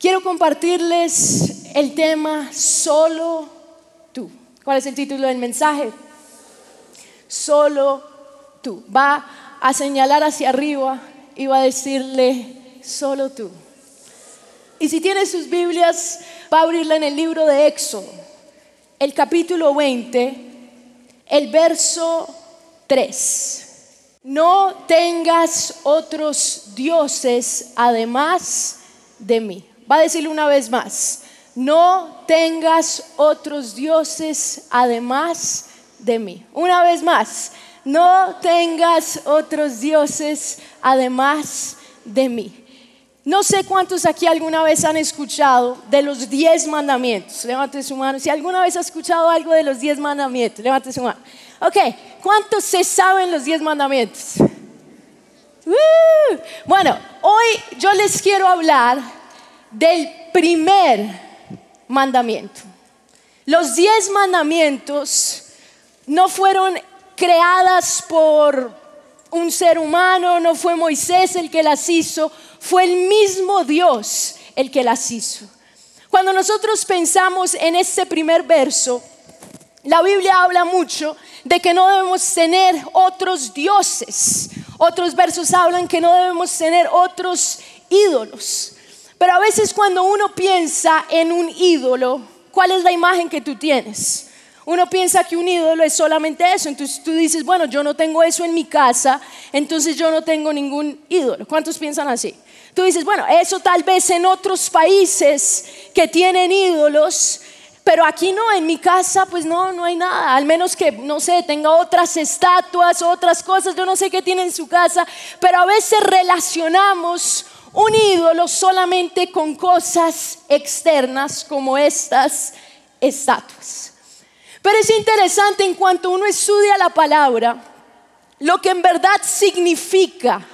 Quiero compartirles el tema Solo tú. ¿Cuál es el título del mensaje? Solo tú. Va a señalar hacia arriba y va a decirle, solo tú. Y si tiene sus Biblias, va a abrirla en el libro de Éxodo, el capítulo 20, el verso 3. No tengas otros dioses además de mí. Va a decirle una vez más. No tengas otros dioses además de mí. Una vez más. No tengas otros dioses además de mí. No sé cuántos aquí alguna vez han escuchado de los diez mandamientos. Levante su mano. Si alguna vez ha escuchado algo de los diez mandamientos, levante su mano. Ok, ¿cuántos se saben los diez mandamientos? Bueno, hoy yo les quiero hablar del primer mandamiento. Los diez mandamientos no fueron creadas por un ser humano, no fue Moisés el que las hizo, fue el mismo Dios el que las hizo. Cuando nosotros pensamos en este primer verso, la Biblia habla mucho de que no debemos tener otros dioses. Otros versos hablan que no debemos tener otros ídolos. Pero a veces cuando uno piensa en un ídolo, ¿cuál es la imagen que tú tienes? Uno piensa que un ídolo es solamente eso, entonces tú dices, bueno, yo no tengo eso en mi casa, entonces yo no tengo ningún ídolo. ¿Cuántos piensan así? Tú dices, bueno, eso tal vez en otros países que tienen ídolos, pero aquí no, en mi casa pues no, no hay nada, al menos que, no sé, tenga otras estatuas, otras cosas, yo no sé qué tiene en su casa, pero a veces relacionamos un ídolo solamente con cosas externas como estas estatuas. Pero es interesante en cuanto uno estudia la palabra, lo que en verdad significa,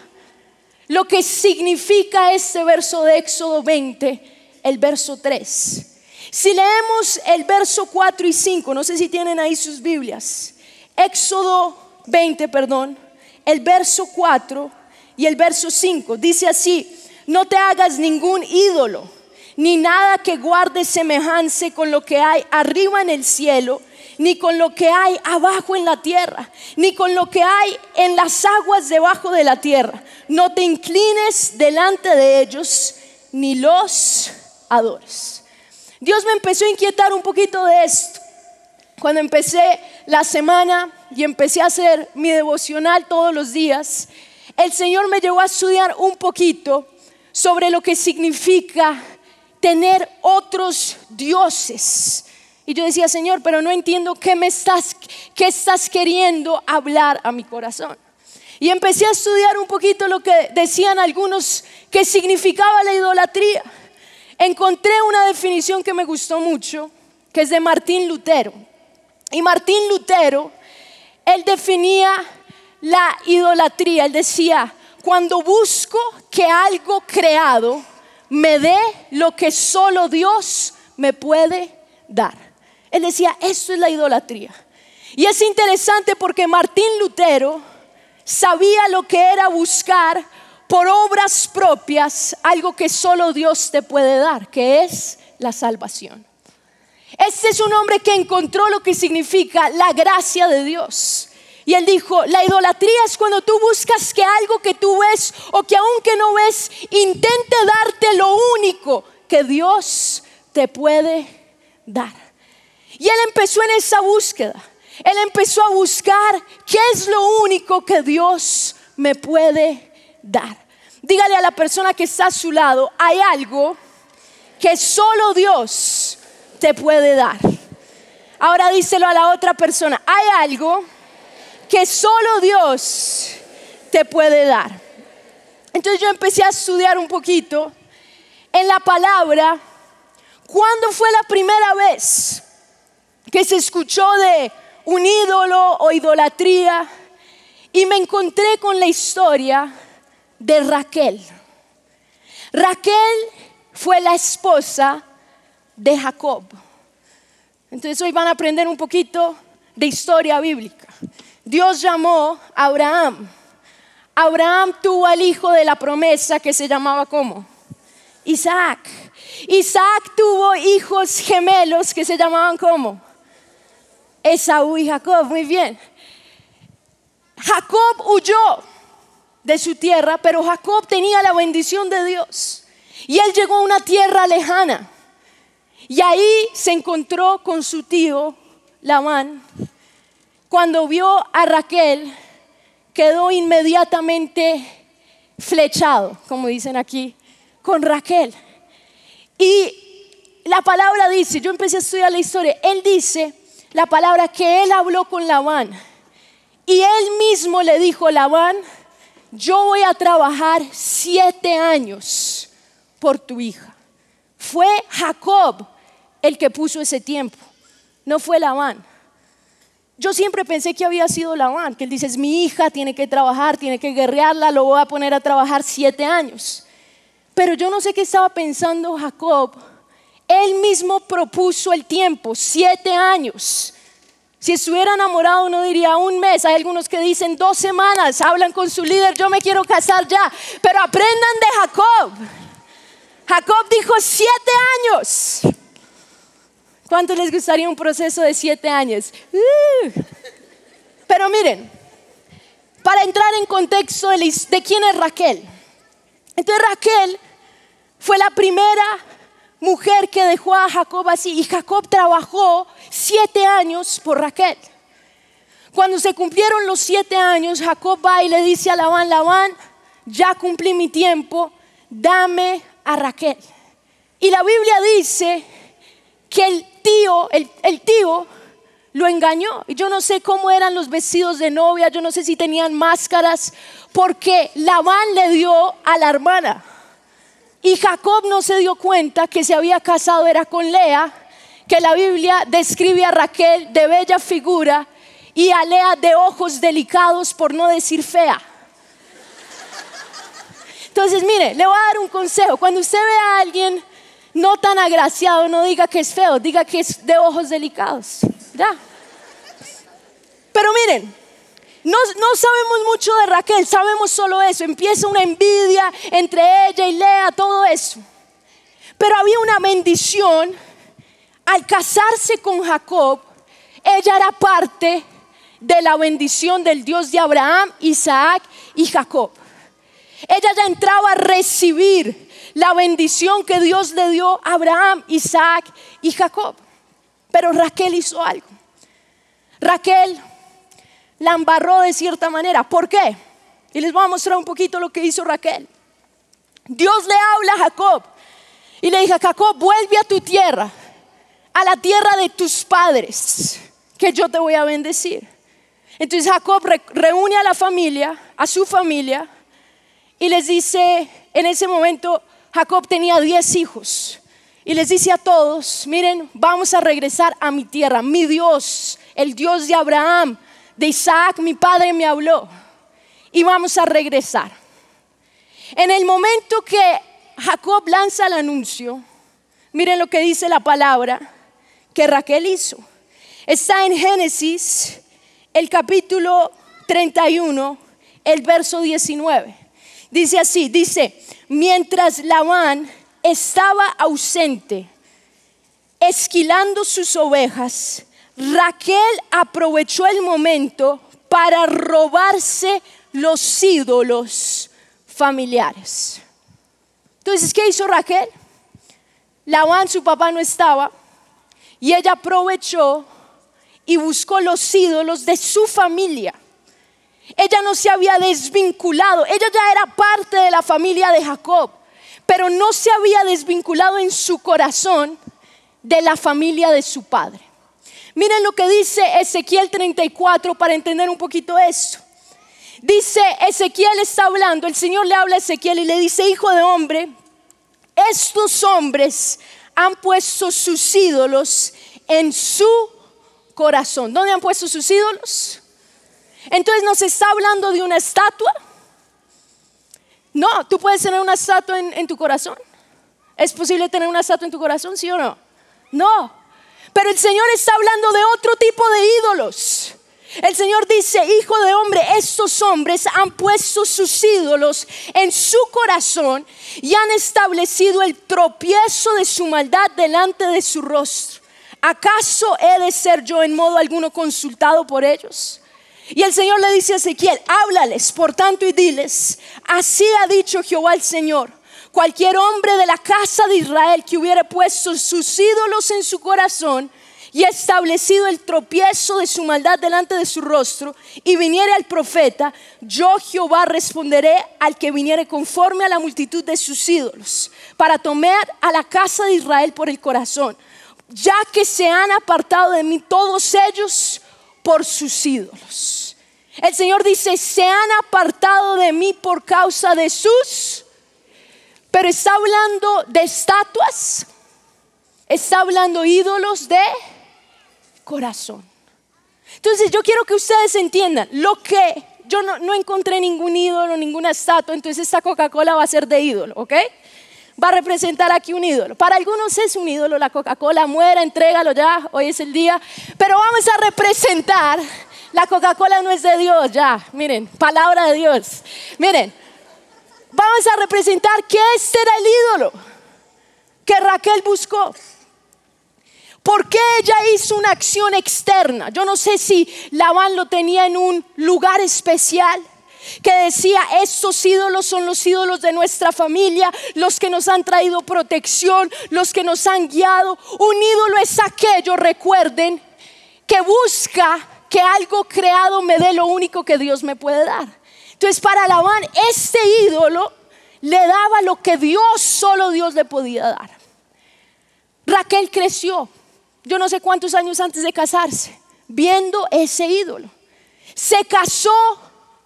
lo que significa este verso de Éxodo 20, el verso 3. Si leemos el verso 4 y 5, no sé si tienen ahí sus Biblias, Éxodo 20, perdón, el verso 4 y el verso 5, dice así, no te hagas ningún ídolo, ni nada que guarde semejanza con lo que hay arriba en el cielo ni con lo que hay abajo en la tierra, ni con lo que hay en las aguas debajo de la tierra. No te inclines delante de ellos, ni los adores. Dios me empezó a inquietar un poquito de esto. Cuando empecé la semana y empecé a hacer mi devocional todos los días, el Señor me llevó a estudiar un poquito sobre lo que significa tener otros dioses y yo decía, Señor, pero no entiendo qué me estás, qué estás queriendo hablar a mi corazón. Y empecé a estudiar un poquito lo que decían algunos que significaba la idolatría. Encontré una definición que me gustó mucho, que es de Martín Lutero. Y Martín Lutero, él definía la idolatría, él decía, cuando busco que algo creado me dé lo que solo Dios me puede dar. Él decía, eso es la idolatría. Y es interesante porque Martín Lutero sabía lo que era buscar por obras propias algo que solo Dios te puede dar, que es la salvación. Este es un hombre que encontró lo que significa la gracia de Dios. Y él dijo, la idolatría es cuando tú buscas que algo que tú ves o que aunque no ves, intente darte lo único que Dios te puede dar. Y él empezó en esa búsqueda. Él empezó a buscar qué es lo único que Dios me puede dar. Dígale a la persona que está a su lado, hay algo que solo Dios te puede dar. Ahora díselo a la otra persona, hay algo que solo Dios te puede dar. Entonces yo empecé a estudiar un poquito en la palabra, ¿cuándo fue la primera vez que se escuchó de un ídolo o idolatría y me encontré con la historia de Raquel. Raquel fue la esposa de Jacob. Entonces hoy van a aprender un poquito de historia bíblica. Dios llamó a Abraham. Abraham tuvo al hijo de la promesa que se llamaba como Isaac. Isaac tuvo hijos gemelos que se llamaban como Esaú y Jacob, muy bien. Jacob huyó de su tierra, pero Jacob tenía la bendición de Dios. Y él llegó a una tierra lejana. Y ahí se encontró con su tío Labán. Cuando vio a Raquel, quedó inmediatamente flechado, como dicen aquí, con Raquel. Y la palabra dice, yo empecé a estudiar la historia, él dice la palabra que él habló con Labán. Y él mismo le dijo, Labán, yo voy a trabajar siete años por tu hija. Fue Jacob el que puso ese tiempo, no fue Labán. Yo siempre pensé que había sido Labán, que él dice, es mi hija, tiene que trabajar, tiene que guerrearla, lo voy a poner a trabajar siete años. Pero yo no sé qué estaba pensando Jacob. Él mismo propuso el tiempo, siete años. Si estuviera enamorado no diría un mes. Hay algunos que dicen dos semanas, hablan con su líder, yo me quiero casar ya. Pero aprendan de Jacob. Jacob dijo siete años. ¿Cuánto les gustaría un proceso de siete años? Uh. Pero miren, para entrar en contexto de, de quién es Raquel. Entonces Raquel fue la primera mujer que dejó a Jacob así y Jacob trabajó siete años por Raquel. Cuando se cumplieron los siete años, Jacob va y le dice a Labán, Labán, ya cumplí mi tiempo, dame a Raquel. Y la Biblia dice que el tío, el, tío lo engañó. Y yo no sé cómo eran los vestidos de novia, yo no sé si tenían máscaras, porque Labán le dio a la hermana. Y Jacob no se dio cuenta que se había casado era con Lea, que la Biblia describe a Raquel de bella figura y a Lea de ojos delicados, por no decir fea. Entonces, mire, le voy a dar un consejo. Cuando usted ve a alguien no tan agraciado, no diga que es feo, diga que es de ojos delicados. Ya. Pero miren, no, no, sabemos mucho de Raquel, sabemos solo eso. Empieza una envidia entre ella y Lea, todo eso. Pero había una bendición. Al casarse con Jacob, ella era parte de la bendición del Dios de Abraham, Isaac y Jacob. Ella ya entraba a recibir la bendición que Dios le dio a Abraham, Isaac y Jacob. Pero Raquel hizo algo. Raquel la embarró de cierta manera. ¿Por qué? Y les voy a mostrar un poquito lo que hizo Raquel. Dios le habla a Jacob y le dice, Jacob, vuelve a tu tierra, a la tierra de tus padres, que yo te voy a bendecir. Entonces Jacob reúne a la familia, a su familia, y les dice, en ese momento, Jacob tenía diez hijos y les dice a todos, miren, vamos a regresar a mi tierra. Mi Dios, el Dios de Abraham, de Isaac, mi padre me habló. Y vamos a regresar. En el momento que Jacob lanza el anuncio, miren lo que dice la palabra que Raquel hizo. Está en Génesis, el capítulo 31, el verso 19. Dice así, dice, mientras Labán estaba ausente, esquilando sus ovejas, Raquel aprovechó el momento para robarse los ídolos familiares. Entonces, ¿qué hizo Raquel? Labán, su papá, no estaba y ella aprovechó y buscó los ídolos de su familia ella no se había desvinculado, ella ya era parte de la familia de Jacob, pero no se había desvinculado en su corazón de la familia de su padre. Miren lo que dice Ezequiel 34 para entender un poquito eso. Dice, Ezequiel está hablando, el Señor le habla a Ezequiel y le dice, hijo de hombre, estos hombres han puesto sus ídolos en su corazón. ¿Dónde han puesto sus ídolos? Entonces nos está hablando de una estatua. No, tú puedes tener una estatua en, tu corazón. ¿Es posible tener una estatua en tu corazón, sí o no? No. Pero el Señor está hablando de otro tipo de ídolos. El Señor dice, hijo de hombre, estos hombres han puesto sus ídolos en su corazón y han establecido el tropiezo de su maldad delante de su rostro. ¿Acaso he de ser yo en modo alguno consultado por ellos? Y el Señor le dice a Ezequiel, háblales, por tanto, y diles, así ha dicho Jehová el Señor, cualquier hombre de la casa de Israel que hubiera puesto sus ídolos en su corazón y establecido el tropiezo de su maldad delante de su rostro, y viniere al profeta, yo Jehová responderé al que viniere conforme a la multitud de sus ídolos, para tomar a la casa de Israel por el corazón, ya que se han apartado de mí todos ellos por sus ídolos. El Señor dice, se han apartado de mí por causa de sus, pero está hablando de estatuas, está hablando ídolos de corazón. Entonces yo quiero que ustedes entiendan lo que yo no, encontré ningún ídolo, ninguna estatua, entonces esta Coca-Cola va a ser de ídolo, ¿ok? va a representar aquí un ídolo. Para algunos es un ídolo la Coca-Cola, muera, entrégalo ya, hoy es el día. Pero vamos a representar, la Coca-Cola no es de Dios, ya, miren, palabra de Dios. Miren, vamos a representar que este era el ídolo que Raquel buscó. ¿Por qué ella hizo una acción externa? Yo no sé si Labán lo tenía en un lugar especial que decía, estos ídolos son los ídolos de nuestra familia, los que nos han traído protección, los que nos han guiado. Un ídolo es aquello, recuerden, que busca que algo creado me dé lo único que Dios me puede dar. Entonces para Labán, este ídolo le daba lo que Dios, solo Dios le podía dar. Raquel creció, yo no sé cuántos años antes de casarse, viendo ese ídolo. Se casó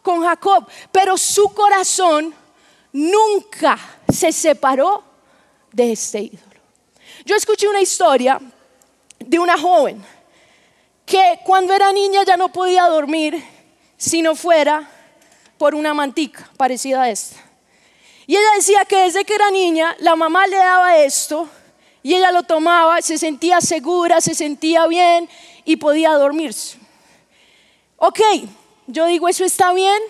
con Jacob, pero su corazón nunca se separó de este ídolo. Yo escuché una historia de una joven que cuando era niña ya no podía dormir si no fuera por una mantica parecida a esta. Y ella decía que desde que era niña la mamá le daba esto y ella lo tomaba, se sentía segura, se sentía bien y podía dormirse. Ok, yo digo, eso está bien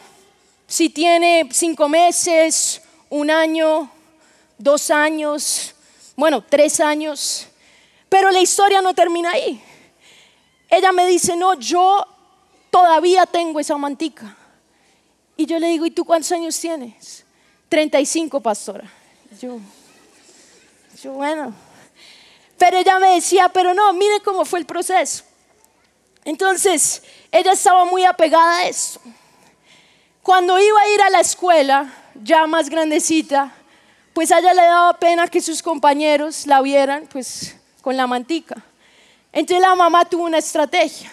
si tiene cinco meses, un año, dos años, bueno, tres años, pero la historia no termina ahí. Ella me dice, no, yo todavía tengo esa mantica. Y yo le digo, ¿y tú cuántos años tienes? 35, pastora. Yo, yo, bueno. Pero ella me decía, pero no, mire cómo fue el proceso. Entonces, ella estaba muy apegada a eso. Cuando iba a ir a la escuela, ya más grandecita, pues a ella le daba pena que sus compañeros la vieran pues con la mantica. Entonces la mamá tuvo una estrategia.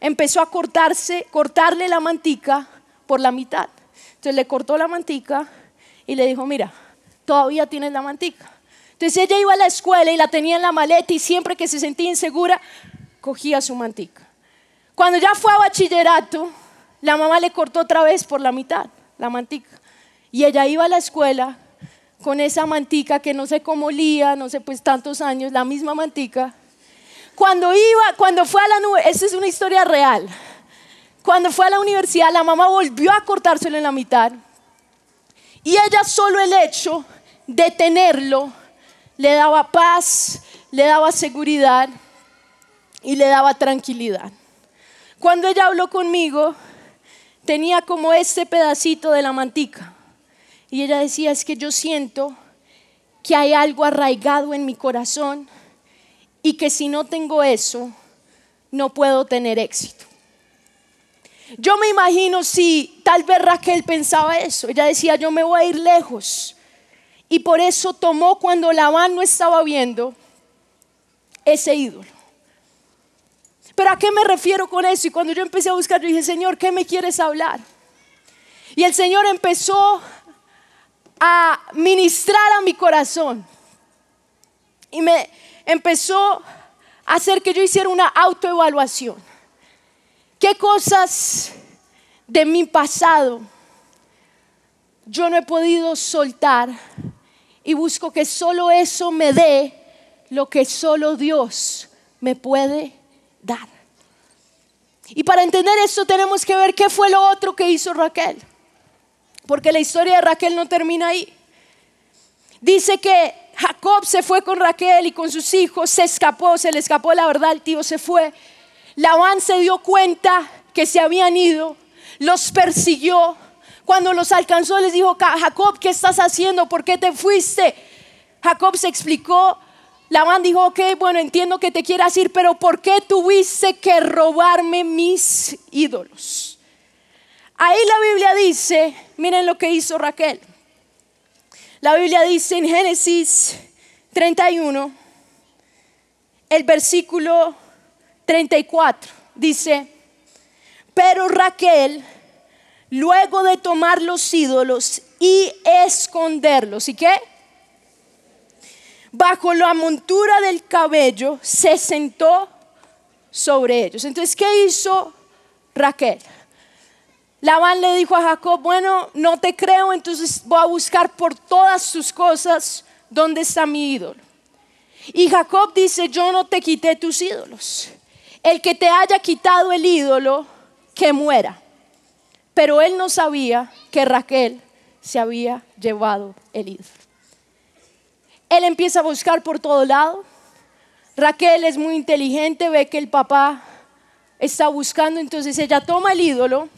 Empezó a cortarse, cortarle la mantica por la mitad. Entonces le cortó la mantica y le dijo, mira, todavía tienes la mantica. Entonces ella iba a la escuela y la tenía en la maleta y siempre que se sentía insegura, cogía su mantica. Cuando ya fue a bachillerato, la mamá le cortó otra vez por la mitad la mantica. Y ella iba a la escuela con esa mantica que no sé cómo lía, no sé, pues tantos años, la misma mantica. Cuando iba, cuando fue a la esa es una historia real. Cuando fue a la universidad, la mamá volvió a cortárselo en la mitad. Y ella solo el hecho de tenerlo le daba paz, le daba seguridad y le daba tranquilidad. Cuando ella habló conmigo, tenía como este pedacito de la mantica. Y ella decía, es que yo siento que hay algo arraigado en mi corazón y que si no tengo eso, no puedo tener éxito. Yo me imagino si tal vez Raquel pensaba eso. Ella decía, yo me voy a ir lejos. Y por eso tomó cuando Labán no estaba viendo ese ídolo. Pero ¿a qué me refiero con eso? Y cuando yo empecé a buscar, yo dije, Señor, ¿qué me quieres hablar? Y el Señor empezó a ministrar a mi corazón. Y me empezó a hacer que yo hiciera una autoevaluación. ¿Qué cosas de mi pasado yo no he podido soltar? Y busco que solo eso me dé lo que solo Dios me puede dar. Y para entender esto tenemos que ver qué fue lo otro que hizo Raquel. Porque la historia de Raquel no termina ahí. Dice que Jacob se fue con Raquel y con sus hijos, se escapó, se le escapó la verdad, el tío se fue. Labán se dio cuenta que se habían ido, los persiguió. Cuando los alcanzó les dijo, Jacob, ¿qué estás haciendo? ¿Por qué te fuiste? Jacob se explicó. Labán dijo, ok, bueno, entiendo que te quieras ir, pero ¿por qué tuviste que robarme mis ídolos? Ahí la Biblia dice, miren lo que hizo Raquel. La Biblia dice en Génesis 31, el versículo 34, dice, pero Raquel, luego de tomar los ídolos y esconderlos, ¿y qué? Bajo la montura del cabello se sentó sobre ellos. Entonces, ¿qué hizo Raquel? Labán le dijo a Jacob, bueno, no te creo, entonces voy a buscar por todas tus cosas dónde está mi ídolo. Y Jacob dice, yo no te quité tus ídolos. El que te haya quitado el ídolo, que muera. Pero él no sabía que Raquel se había llevado el ídolo. Él empieza a buscar por todo lado. Raquel es muy inteligente, ve que el papá está buscando, entonces ella toma el ídolo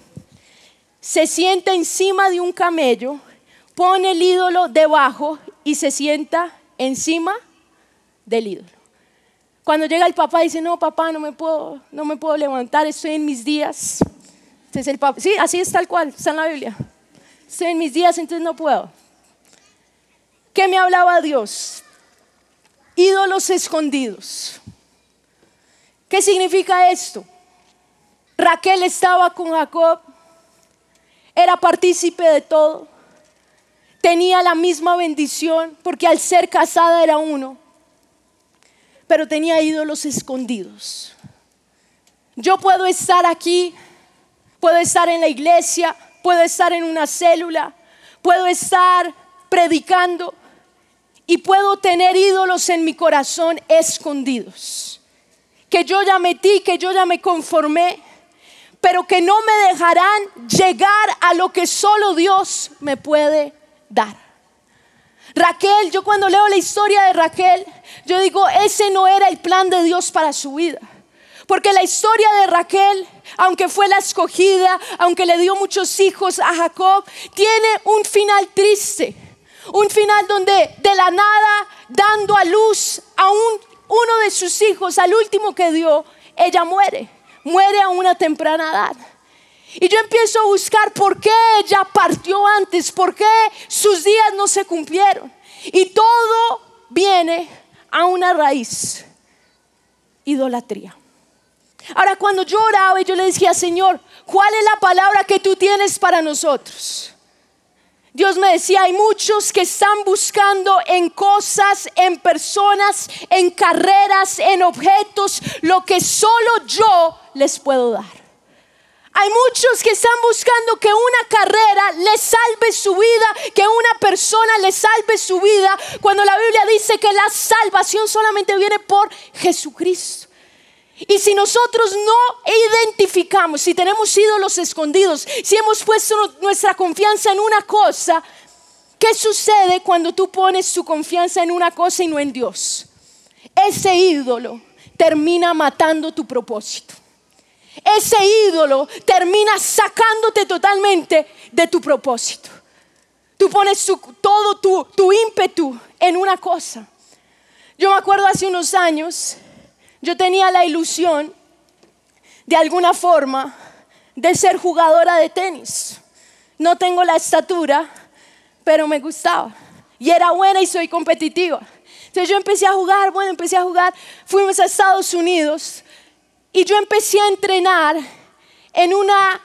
se sienta encima de un camello, pone el ídolo debajo y se sienta encima del ídolo. Cuando llega el papá dice, no, papá, no me puedo, no me puedo levantar, estoy en mis días. Sí, así es tal cual, está en la Biblia. Estoy en mis días, entonces no puedo. ¿Qué me hablaba Dios? Ídolos escondidos. ¿Qué significa esto? Raquel estaba con Jacob era partícipe de todo, tenía la misma bendición, porque al ser casada era uno, pero tenía ídolos escondidos. Yo puedo estar aquí, puedo estar en la iglesia, puedo estar en una célula, puedo estar predicando y puedo tener ídolos en mi corazón escondidos. Que yo ya metí, que yo ya me conformé, pero que no me dejarán llegar a lo que solo Dios me puede dar. Raquel, yo cuando leo la historia de Raquel, yo digo, ese no era el plan de Dios para su vida. Porque la historia de Raquel, aunque fue la escogida, aunque le dio muchos hijos a Jacob, tiene un final triste. Un final donde de la nada, dando a luz a uno de sus hijos, al último que dio, ella muere muere a una temprana edad. Y yo empiezo a buscar por qué ella partió antes, por qué sus días no se cumplieron. Y todo viene a una raíz, idolatría. Ahora, cuando yo oraba yo le decía, Señor, ¿cuál es la palabra que tú tienes para nosotros? Dios me decía, hay muchos que están buscando en cosas, en personas, en carreras, en objetos, lo que solo yo les puedo dar. Hay muchos que están buscando que una carrera les salve su vida, que una persona les salve su vida, cuando la Biblia dice que la salvación solamente viene por Jesucristo. Y si nosotros no identificamos, si tenemos ídolos escondidos, si hemos puesto nuestra confianza en una cosa, ¿qué sucede cuando tú pones tu confianza en una cosa y no en Dios? Ese ídolo termina matando tu propósito. Ese ídolo termina sacándote totalmente de tu propósito. Tú pones todo tu, tu ímpetu en una cosa. Yo me acuerdo hace unos años, yo tenía la ilusión, de alguna forma, de ser jugadora de tenis. No tengo la estatura, pero me gustaba. Y era buena y soy competitiva. Entonces yo empecé a jugar, bueno, empecé a jugar. Fuimos a Estados Unidos y yo empecé a entrenar en una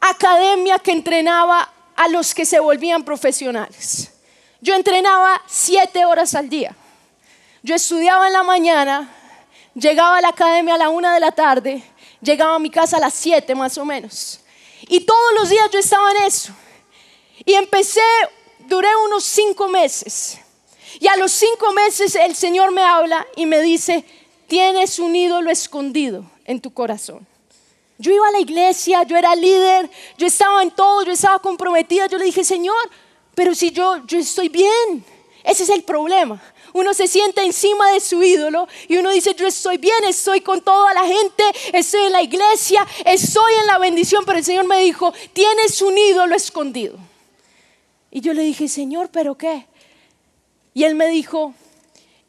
academia que entrenaba a los que se volvían profesionales. Yo entrenaba siete horas al día. Yo estudiaba en la mañana, Llegaba a la academia a la una de la tarde, llegaba a mi casa a las siete más o menos. Y todos los días yo estaba en eso. Y empecé, duré unos cinco meses. Y a los cinco meses el Señor me habla y me dice, tienes un ídolo escondido en tu corazón. Yo iba a la iglesia, yo era líder, yo estaba en todo, yo estaba comprometida. Yo le dije, Señor, pero si yo, yo estoy bien, ese es el problema. Uno se sienta encima de su ídolo y uno dice, yo estoy bien, estoy con toda la gente, estoy en la iglesia, estoy en la bendición, pero el Señor me dijo, tienes un ídolo escondido. Y yo le dije, Señor, ¿pero qué? Y él me dijo,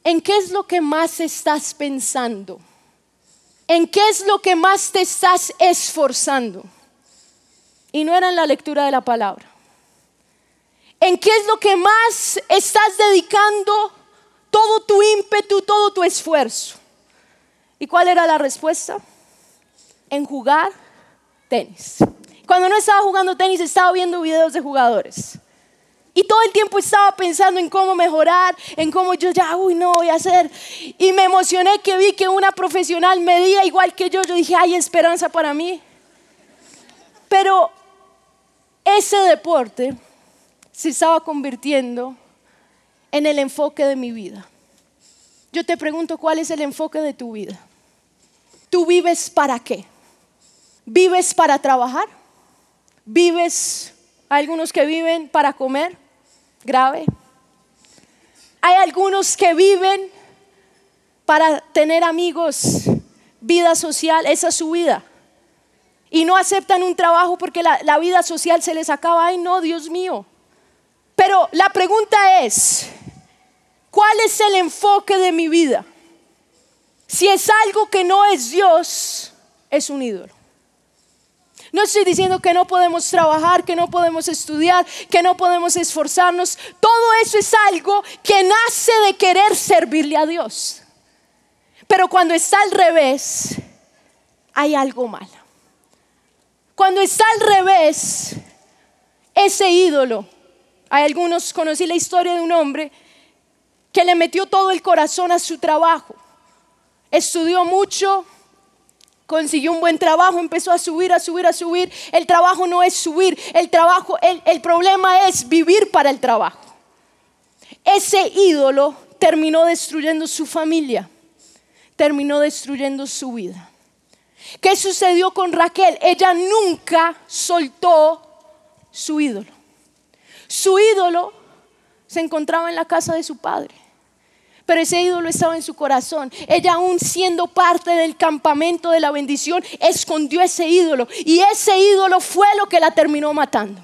¿en qué es lo que más estás pensando? ¿En qué es lo que más te estás esforzando? Y no era en la lectura de la palabra. ¿En qué es lo que más estás dedicando todo tu ímpetu, todo tu esfuerzo? ¿Y cuál era la respuesta? En jugar tenis. Cuando no estaba jugando tenis, estaba viendo videos de jugadores. Y todo el tiempo estaba pensando en cómo mejorar, en cómo yo ya, uy, no voy a hacer. Y me emocioné que vi que una profesional medía igual que yo. Yo dije, hay esperanza para mí. Pero ese deporte se estaba convirtiendo en el enfoque de mi vida. Yo te pregunto, ¿cuál es el enfoque de tu vida? ¿Tú vives para qué? ¿Vives para trabajar? ¿Vives, algunos que viven para comer? grave. Hay algunos que viven para tener amigos, vida social, esa es su vida. Y no aceptan un trabajo porque la, vida social se les acaba. Ay, no, Dios mío. Pero la pregunta es, ¿cuál es el enfoque de mi vida? Si es algo que no es Dios, es un ídolo. No estoy diciendo que no podemos trabajar, que no podemos estudiar, que no podemos esforzarnos. Todo eso es algo que nace de querer servirle a Dios. Pero cuando está al revés, hay algo malo. Cuando está al revés, ese ídolo, hay algunos, conocí la historia de un hombre que le metió todo el corazón a su trabajo. Estudió mucho, consiguió un buen trabajo, empezó a subir, a subir, a subir. El trabajo no es subir, el trabajo, el, el problema es vivir para el trabajo. Ese ídolo terminó destruyendo su familia, terminó destruyendo su vida. ¿Qué sucedió con Raquel? Ella nunca soltó su ídolo. Su ídolo se encontraba en la casa de su padre pero ese ídolo estaba en su corazón. Ella aún siendo parte del campamento de la bendición, escondió ese ídolo y ese ídolo fue lo que la terminó matando.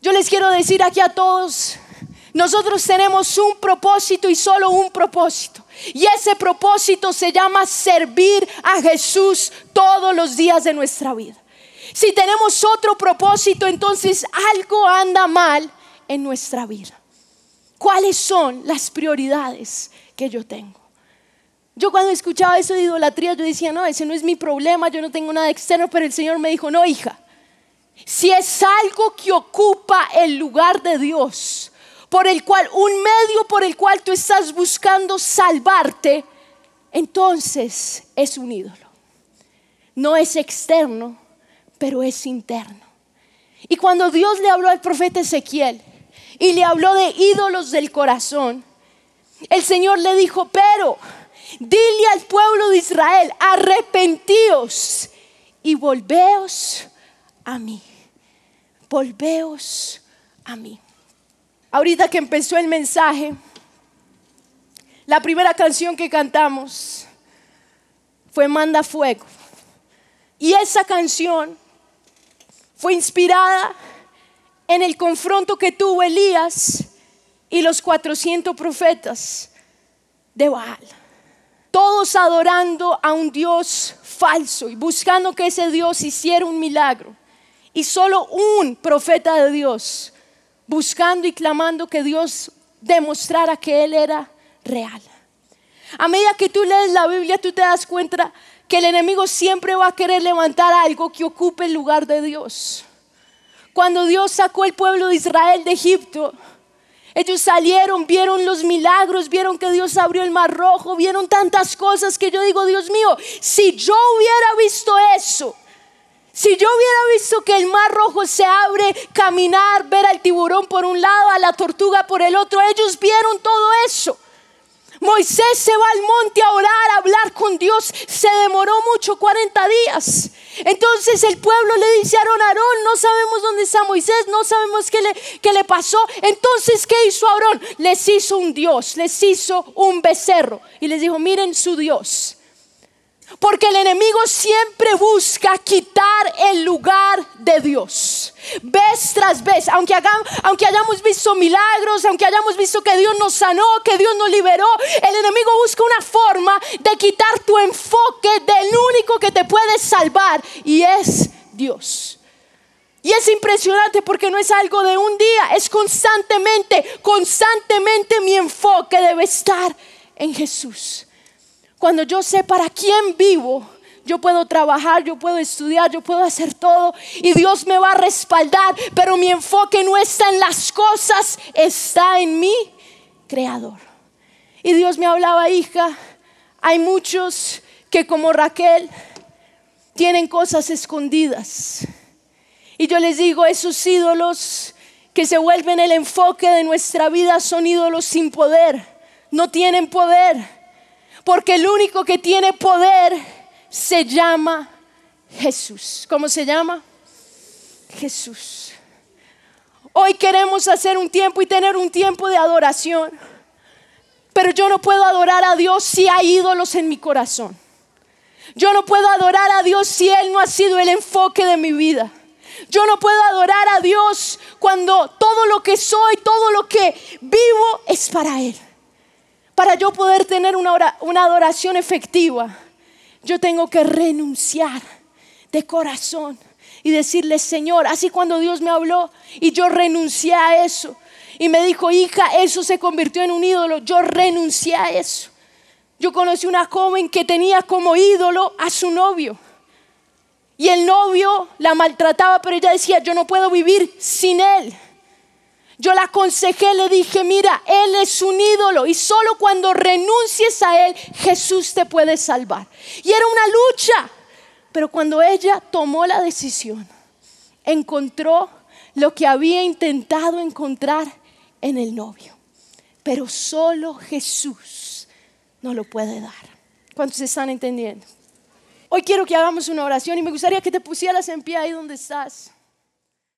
Yo les quiero decir aquí a todos, nosotros tenemos un propósito y solo un propósito. Y ese propósito se llama servir a Jesús todos los días de nuestra vida. Si tenemos otro propósito, entonces algo anda mal en nuestra vida. ¿Cuáles son las prioridades que yo tengo? Yo cuando escuchaba eso de idolatría, yo decía, no, ese no es mi problema, yo no tengo nada externo, pero el Señor me dijo, no, hija, si es algo que ocupa el lugar de Dios, por el cual, un medio por el cual tú estás buscando salvarte, entonces es un ídolo. No es externo, pero es interno. Y cuando Dios le habló al profeta Ezequiel, y le habló de ídolos del corazón, el Señor le dijo, pero dile al pueblo de Israel, arrepentíos y volveos a mí. Volveos a mí. Ahorita que empezó el mensaje, la primera canción que cantamos fue Manda Fuego. Y esa canción fue inspirada en el confronto que tuvo Elías y los 400 profetas de Baal. Todos adorando a un Dios falso y buscando que ese Dios hiciera un milagro. Y solo un profeta de Dios buscando y clamando que Dios demostrara que Él era real. A medida que tú lees la Biblia, tú te das cuenta que el enemigo siempre va a querer levantar algo que ocupe el lugar de Dios. Cuando Dios sacó el pueblo de Israel de Egipto, ellos salieron, vieron los milagros, vieron que Dios abrió el mar rojo, vieron tantas cosas que yo digo, Dios mío, si yo hubiera visto eso, si yo hubiera visto que el mar rojo se abre, caminar, ver al tiburón por un lado, a la tortuga por el otro, ellos vieron todo eso. Moisés se va al monte a orar, a hablar con Dios. Se demoró mucho, 40 días. Entonces el pueblo le dice a Aarón, Aarón, no sabemos dónde está Moisés, no sabemos qué le, pasó. Entonces, ¿qué hizo Aarón? Les hizo un Dios, les hizo un becerro. Y les dijo, miren su Dios. Porque el enemigo siempre busca quitar el lugar de Dios. Vez tras vez, aunque, aunque hayamos visto milagros, aunque hayamos visto que Dios nos sanó, que Dios nos liberó, el enemigo busca una forma de quitar tu enfoque del único que te puede salvar y es Dios. Y es impresionante porque no es algo de un día, es constantemente, constantemente mi enfoque debe estar en Jesús. Cuando yo sé para quién vivo, yo puedo trabajar, yo puedo estudiar, yo puedo hacer todo y Dios me va a respaldar, pero mi enfoque no está en las cosas, está en mi creador. Y Dios me hablaba, hija, hay muchos que como Raquel tienen cosas escondidas. Y yo les digo, esos ídolos que se vuelven el enfoque de nuestra vida son ídolos sin poder, no tienen poder porque el único que tiene poder se llama Jesús. ¿Cómo se llama? Jesús. Hoy queremos hacer un tiempo y tener un tiempo de adoración. Pero yo no puedo adorar a Dios si hay ídolos en mi corazón. Yo no puedo adorar a Dios si Él no ha sido el enfoque de mi vida. Yo no puedo adorar a Dios cuando todo lo que soy, todo lo que vivo es para Él. Para yo poder tener una, adoración efectiva, yo tengo que renunciar de corazón y decirle, Señor, así cuando Dios me habló y yo renuncié a eso y me dijo, hija, eso se convirtió en un ídolo, yo renuncié a eso. Yo conocí una joven que tenía como ídolo a su novio. Y el novio la maltrataba, pero ella decía, yo no puedo vivir sin él. Yo la aconsejé, le dije, mira, Él es un ídolo y solo cuando renuncies a Él, Jesús te puede salvar. Y era una lucha, pero cuando ella tomó la decisión, encontró lo que había intentado encontrar en el novio. Pero solo Jesús no lo puede dar. ¿Cuántos están entendiendo? Hoy quiero que hagamos una oración y me gustaría que te pusieras en pie ahí donde estás.